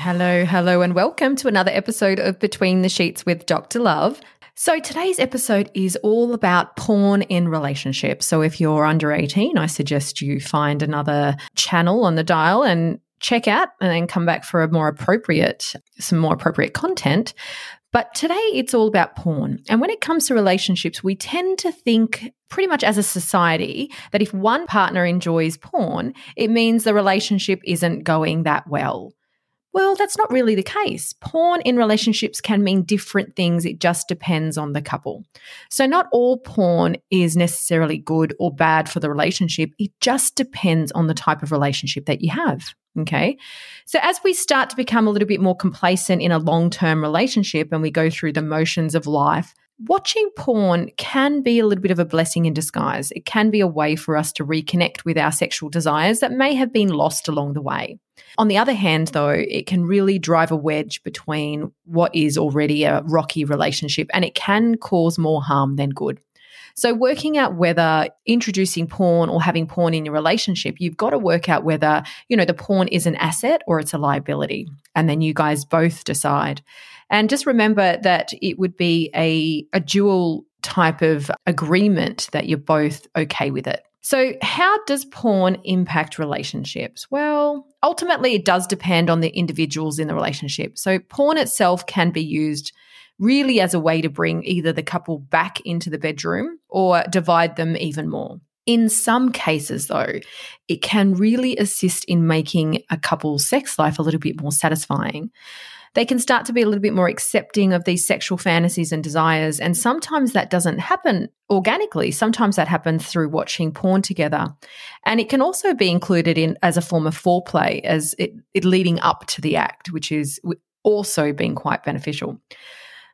Hello, hello, and welcome to another episode of Between the Sheets with Dr. Lurve. So, today's episode is all about porn in relationships. So, if you're under 18, I suggest you find another channel on the dial and check out and then come back for a more appropriate, some more appropriate content. But today it's all about porn. And when it comes to relationships, we tend to think pretty much as a society that if one partner enjoys porn, it means the relationship isn't going that well. Well, that's not really the case. Porn in relationships can mean different things. It just depends on the couple. So, not all porn is necessarily good or bad for the relationship. It just depends on the type of relationship that you have. Okay. So, as we start to become a little bit more complacent in a long term relationship and we go through the motions of life, watching porn can be a little bit of a blessing in disguise. It can be a way for us to reconnect with our sexual desires that may have been lost along the way. On the other hand, though, it can really drive a wedge between what is already a rocky relationship and it can cause more harm than good. So, working out whether introducing porn or having porn in your relationship, you've got to work out whether, you know, the porn is an asset or it's a liability. And then you guys both decide. And just remember that it would be a, a dual type of agreement that you're both okay with it. So, how does porn impact relationships? Well, ultimately, it does depend on the individuals in the relationship. So, porn itself can be used really as a way to bring either the couple back into the bedroom or divide them even more. In some cases, though, it can really assist in making a couple's sex life a little bit more satisfying they can start to be a little bit more accepting of these sexual fantasies and desires. And sometimes that doesn't happen organically. Sometimes that happens through watching porn together. And it can also be included in as a form of foreplay, as it, it leading up to the act, which is also being quite beneficial.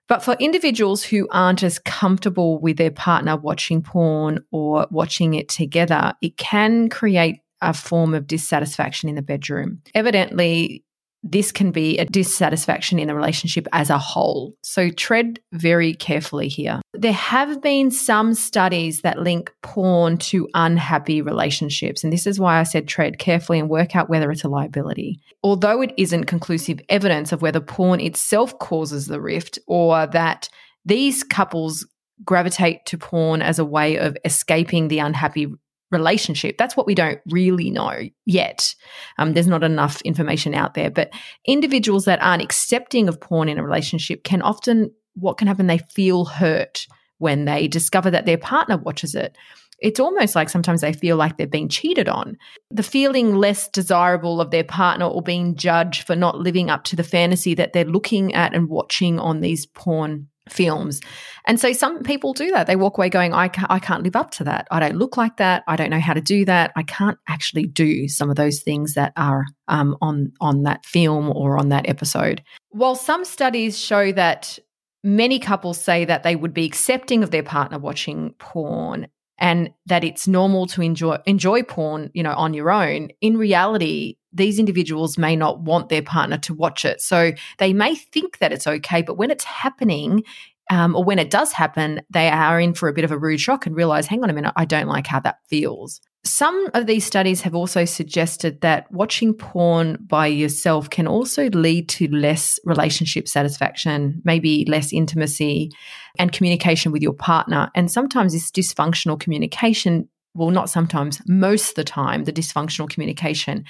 But for individuals who aren't as comfortable with their partner watching porn or watching it together, it can create a form of dissatisfaction in the bedroom. Evidently, this can be a dissatisfaction in the relationship as a whole. So tread very carefully here. There have been some studies that link porn to unhappy relationships. And this is why I said tread carefully and work out whether it's a liability. Although it isn't conclusive evidence of whether porn itself causes the rift or that these couples gravitate to porn as a way of escaping the unhappy relationship. That's what we don't really know yet. Um, there's not enough information out there. But individuals that aren't accepting of porn in a relationship can often, what can happen, they feel hurt when they discover that their partner watches it. It's almost like sometimes they feel like they're being cheated on. The feeling less desirable of their partner or being judged for not living up to the fantasy that they're looking at and watching on these porn films. And so some people do that. They walk away going, I can't, I can't live up to that. I don't look like that. I don't know how to do that. I can't actually do some of those things that are um, on, on that film or on that episode. While some studies show that many couples say that they would be accepting of their partner watching porn and that it's normal to enjoy enjoy porn, you know, on your own. In reality, these individuals may not want their partner to watch it. So they may think that it's okay, but when it's happening, um, or when it does happen, they are in for a bit of a rude shock and realize, hang on a minute, I don't like how that feels. Some of these studies have also suggested that watching porn by yourself can also lead to less relationship satisfaction, maybe less intimacy and communication with your partner. And sometimes this dysfunctional communication, well, not sometimes, most of the time, the dysfunctional communication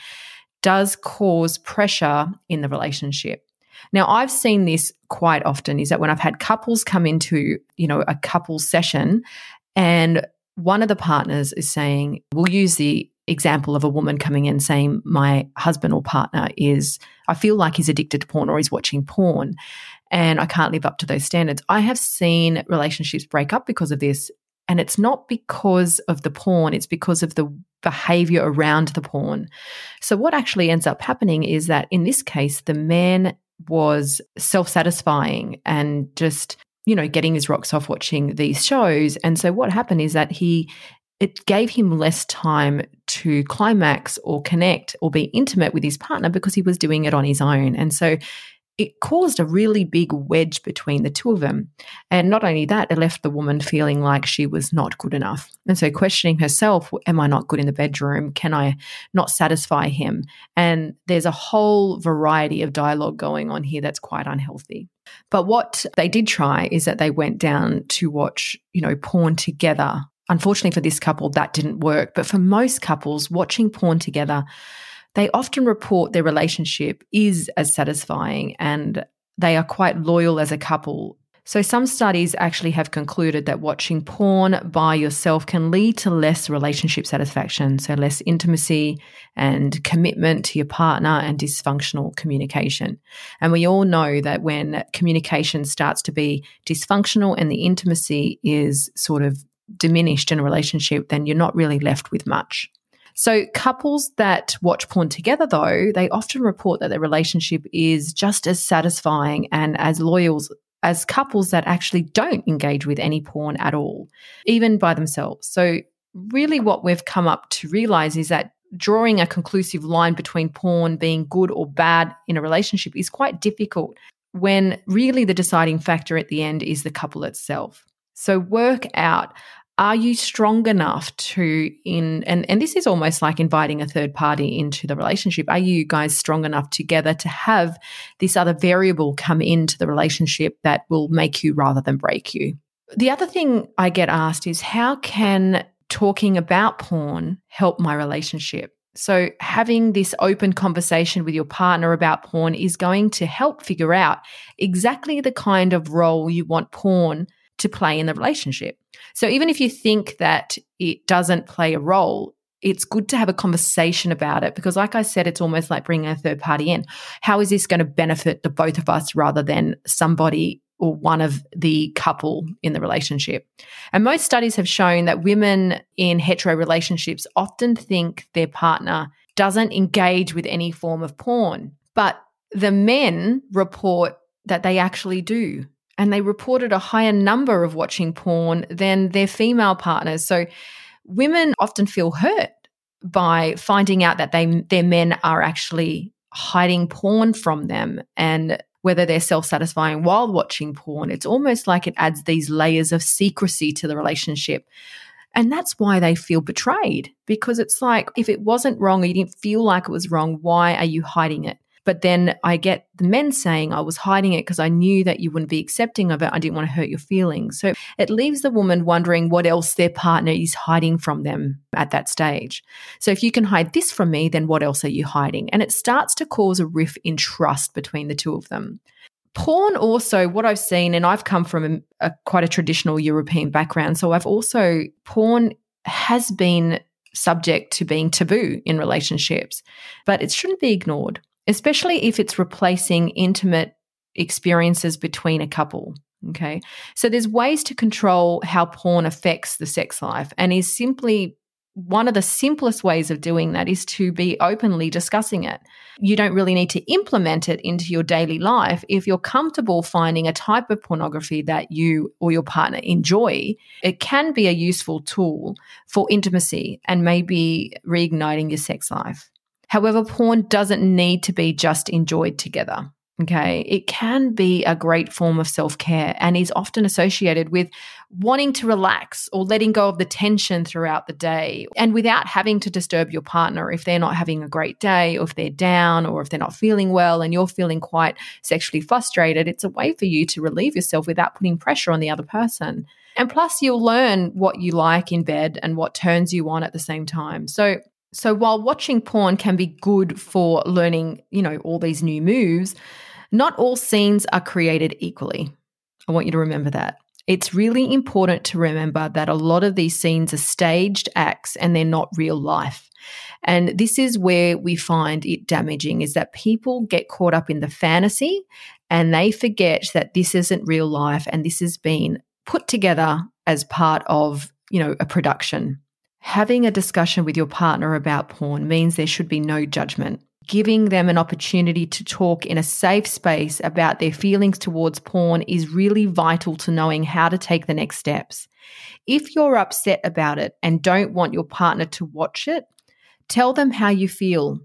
does cause pressure in the relationship. Now, I've seen this quite often is that when I've had couples come into, you know, a couple session and one of the partners is saying, we'll use the example of a woman coming in saying, my husband or partner is, I feel like he's addicted to porn or he's watching porn and I can't live up to those standards. I have seen relationships break up because of this. And it's not because of the porn, it's because of the behavior around the porn. So, what actually ends up happening is that in this case, the man was self satisfying and just, you know, getting his rocks off watching these shows. And so what happened is that he, it gave him less time to climax or connect or be intimate with his partner because he was doing it on his own. And so it caused a really big wedge between the two of them. And not only that, it left the woman feeling like she was not good enough. And so questioning herself, am I not good in the bedroom? Can I not satisfy him? And there's a whole variety of dialogue going on here that's quite unhealthy. But what they did try is that they went down to watch, you know, porn together. Unfortunately for this couple, that didn't work. But for most couples, watching porn together they often report their relationship is as satisfying and they are quite loyal as a couple. So, some studies actually have concluded that watching porn by yourself can lead to less relationship satisfaction, so less intimacy and commitment to your partner and dysfunctional communication. And we all know that when communication starts to be dysfunctional and the intimacy is sort of diminished in a relationship, then you're not really left with much. So, couples that watch porn together, though, they often report that their relationship is just as satisfying and as loyal as couples that actually don't engage with any porn at all, even by themselves. So, really, what we've come up to realize is that drawing a conclusive line between porn being good or bad in a relationship is quite difficult when really the deciding factor at the end is the couple itself. So, work out are you strong enough to in and and this is almost like inviting a third party into the relationship. Are you guys strong enough together to have this other variable come into the relationship that will make you rather than break you? The other thing i get asked is how can talking about porn help my relationship? So, having this open conversation with your partner about porn is going to help figure out exactly the kind of role you want porn to play in the relationship. So even if you think that it doesn't play a role, it's good to have a conversation about it because, like I said, it's almost like bringing a third party in. How is this going to benefit the both of us rather than somebody or one of the couple in the relationship? And most studies have shown that women in hetero relationships often think their partner doesn't engage with any form of porn, but the men report that they actually do and they reported a higher number of watching porn than their female partners. So women often feel hurt by finding out that they their men are actually hiding porn from them and whether they're self-satisfying while watching porn. It's almost like it adds these layers of secrecy to the relationship. And that's why they feel betrayed because it's like if it wasn't wrong or you didn't feel like it was wrong why are you hiding it but then I get the men saying I was hiding it because I knew that you wouldn't be accepting of it. I didn't want to hurt your feelings. So it leaves the woman wondering what else their partner is hiding from them at that stage. So if you can hide this from me, then what else are you hiding? And it starts to cause a rift in trust between the two of them. Porn also, what I've seen, and I've come from a, a quite a traditional European background. So I've also, porn has been subject to being taboo in relationships, but it shouldn't be ignored especially if it's replacing intimate experiences between a couple. Okay. So there's ways to control how porn affects the sex life and is simply one of the simplest ways of doing that is to be openly discussing it. You don't really need to implement it into your daily life. If you're comfortable finding a type of pornography that you or your partner enjoy, it can be a useful tool for intimacy and maybe reigniting your sex life. However, porn doesn't need to be just enjoyed together. Okay. It can be a great form of self care and is often associated with wanting to relax or letting go of the tension throughout the day and without having to disturb your partner if they're not having a great day or if they're down or if they're not feeling well and you're feeling quite sexually frustrated. It's a way for you to relieve yourself without putting pressure on the other person. And plus, you'll learn what you like in bed and what turns you on at the same time. So, so while watching porn can be good for learning, you know, all these new moves, not all scenes are created equally. I want you to remember that. It's really important to remember that a lot of these scenes are staged acts and they're not real life. And this is where we find it damaging is that people get caught up in the fantasy and they forget that this isn't real life and this has been put together as part of, you know, a production. Having a discussion with your partner about porn means there should be no judgment. giving them an opportunity to talk in a safe space about their feelings towards porn is really vital to knowing how to take the next steps. If you're upset about it and don't want your partner to watch it, tell them how you feel.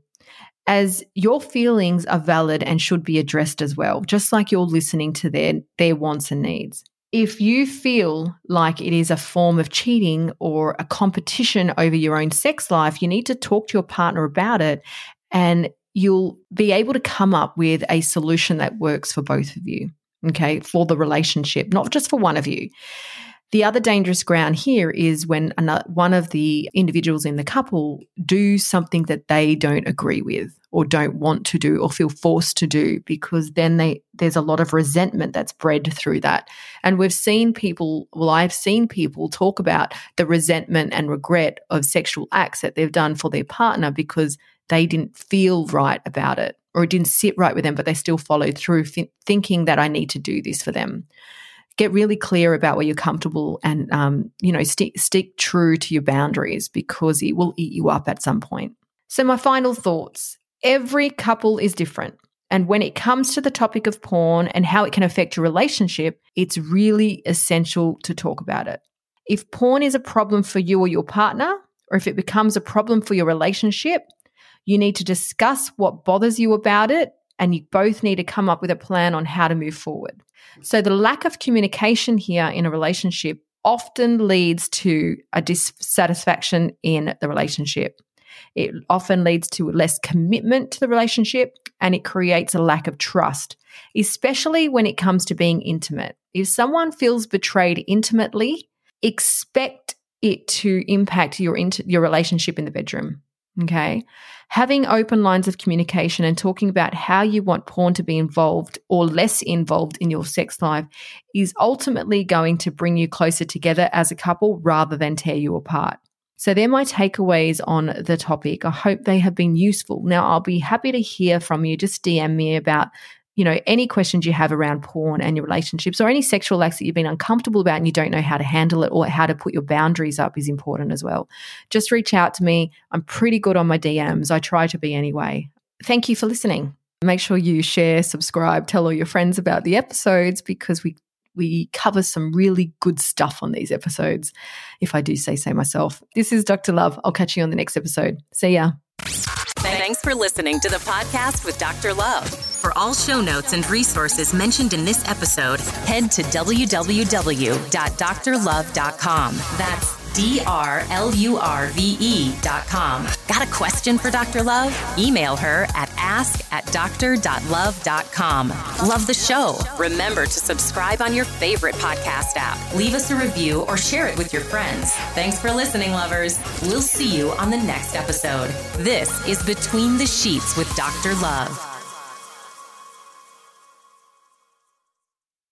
As your feelings are valid and should be addressed as well, just like you're listening to their, their wants and needs. If you feel like it is a form of cheating or a competition over your own sex life, you need to talk to your partner about it and you'll be able to come up with a solution that works for both of you, okay, for the relationship, not just for one of you. The other dangerous ground here is when another, one of the individuals in the couple do something that they don't agree with or don't want to do or feel forced to do because then they there's a lot of resentment that's bred through that. And we've seen people well I've seen people talk about the resentment and regret of sexual acts that they've done for their partner because they didn't feel right about it or it didn't sit right with them but they still followed through th- thinking that I need to do this for them get really clear about where you're comfortable and um, you know stick stick true to your boundaries because it will eat you up at some point. So my final thoughts every couple is different. And when it comes to the topic of porn and how it can affect your relationship it's really essential to talk about it. If porn is a problem for you or your partner or if it becomes a problem for your relationship you need to discuss what bothers you about it and you both need to come up with a plan on how to move forward so the lack of communication here in a relationship often leads to a dissatisfaction in the relationship. It often leads to less commitment to the relationship and it creates a lack of trust, especially when it comes to being intimate. If someone feels betrayed intimately, expect it to impact your your relationship in the bedroom. Okay. Having open lines of communication and talking about how you want porn to be involved or less involved in your sex life is ultimately going to bring you closer together as a couple rather than tear you apart. So, they're my takeaways on the topic. I hope they have been useful. Now, I'll be happy to hear from you. Just DM me about you know, any questions you have around porn and your relationships or any sexual acts that you've been uncomfortable about and you don't know how to handle it or how to put your boundaries up is important as well. Just reach out to me. I'm pretty good on my DMs. I try to be anyway. Thank you for listening. Make sure you share, subscribe, tell all your friends about the episodes because we we cover some really good stuff on these episodes, if I do say so myself. This is Dr. Lurve. I'll catch you on the next episode. See ya. Thanks for listening to the podcast with Dr. Lurve. For all show notes and resources mentioned in this episode, head to www.drlurve.com. That's D R L U R V E dot com. Got a question for Dr. Lurve? Email her at ask at doctor.love.com. Love the show? Remember to subscribe on your favorite podcast app. Leave us a review or share it with your friends. Thanks for listening, lovers. We'll see you on the next episode. This is Between the Sheets with Dr. Lurve.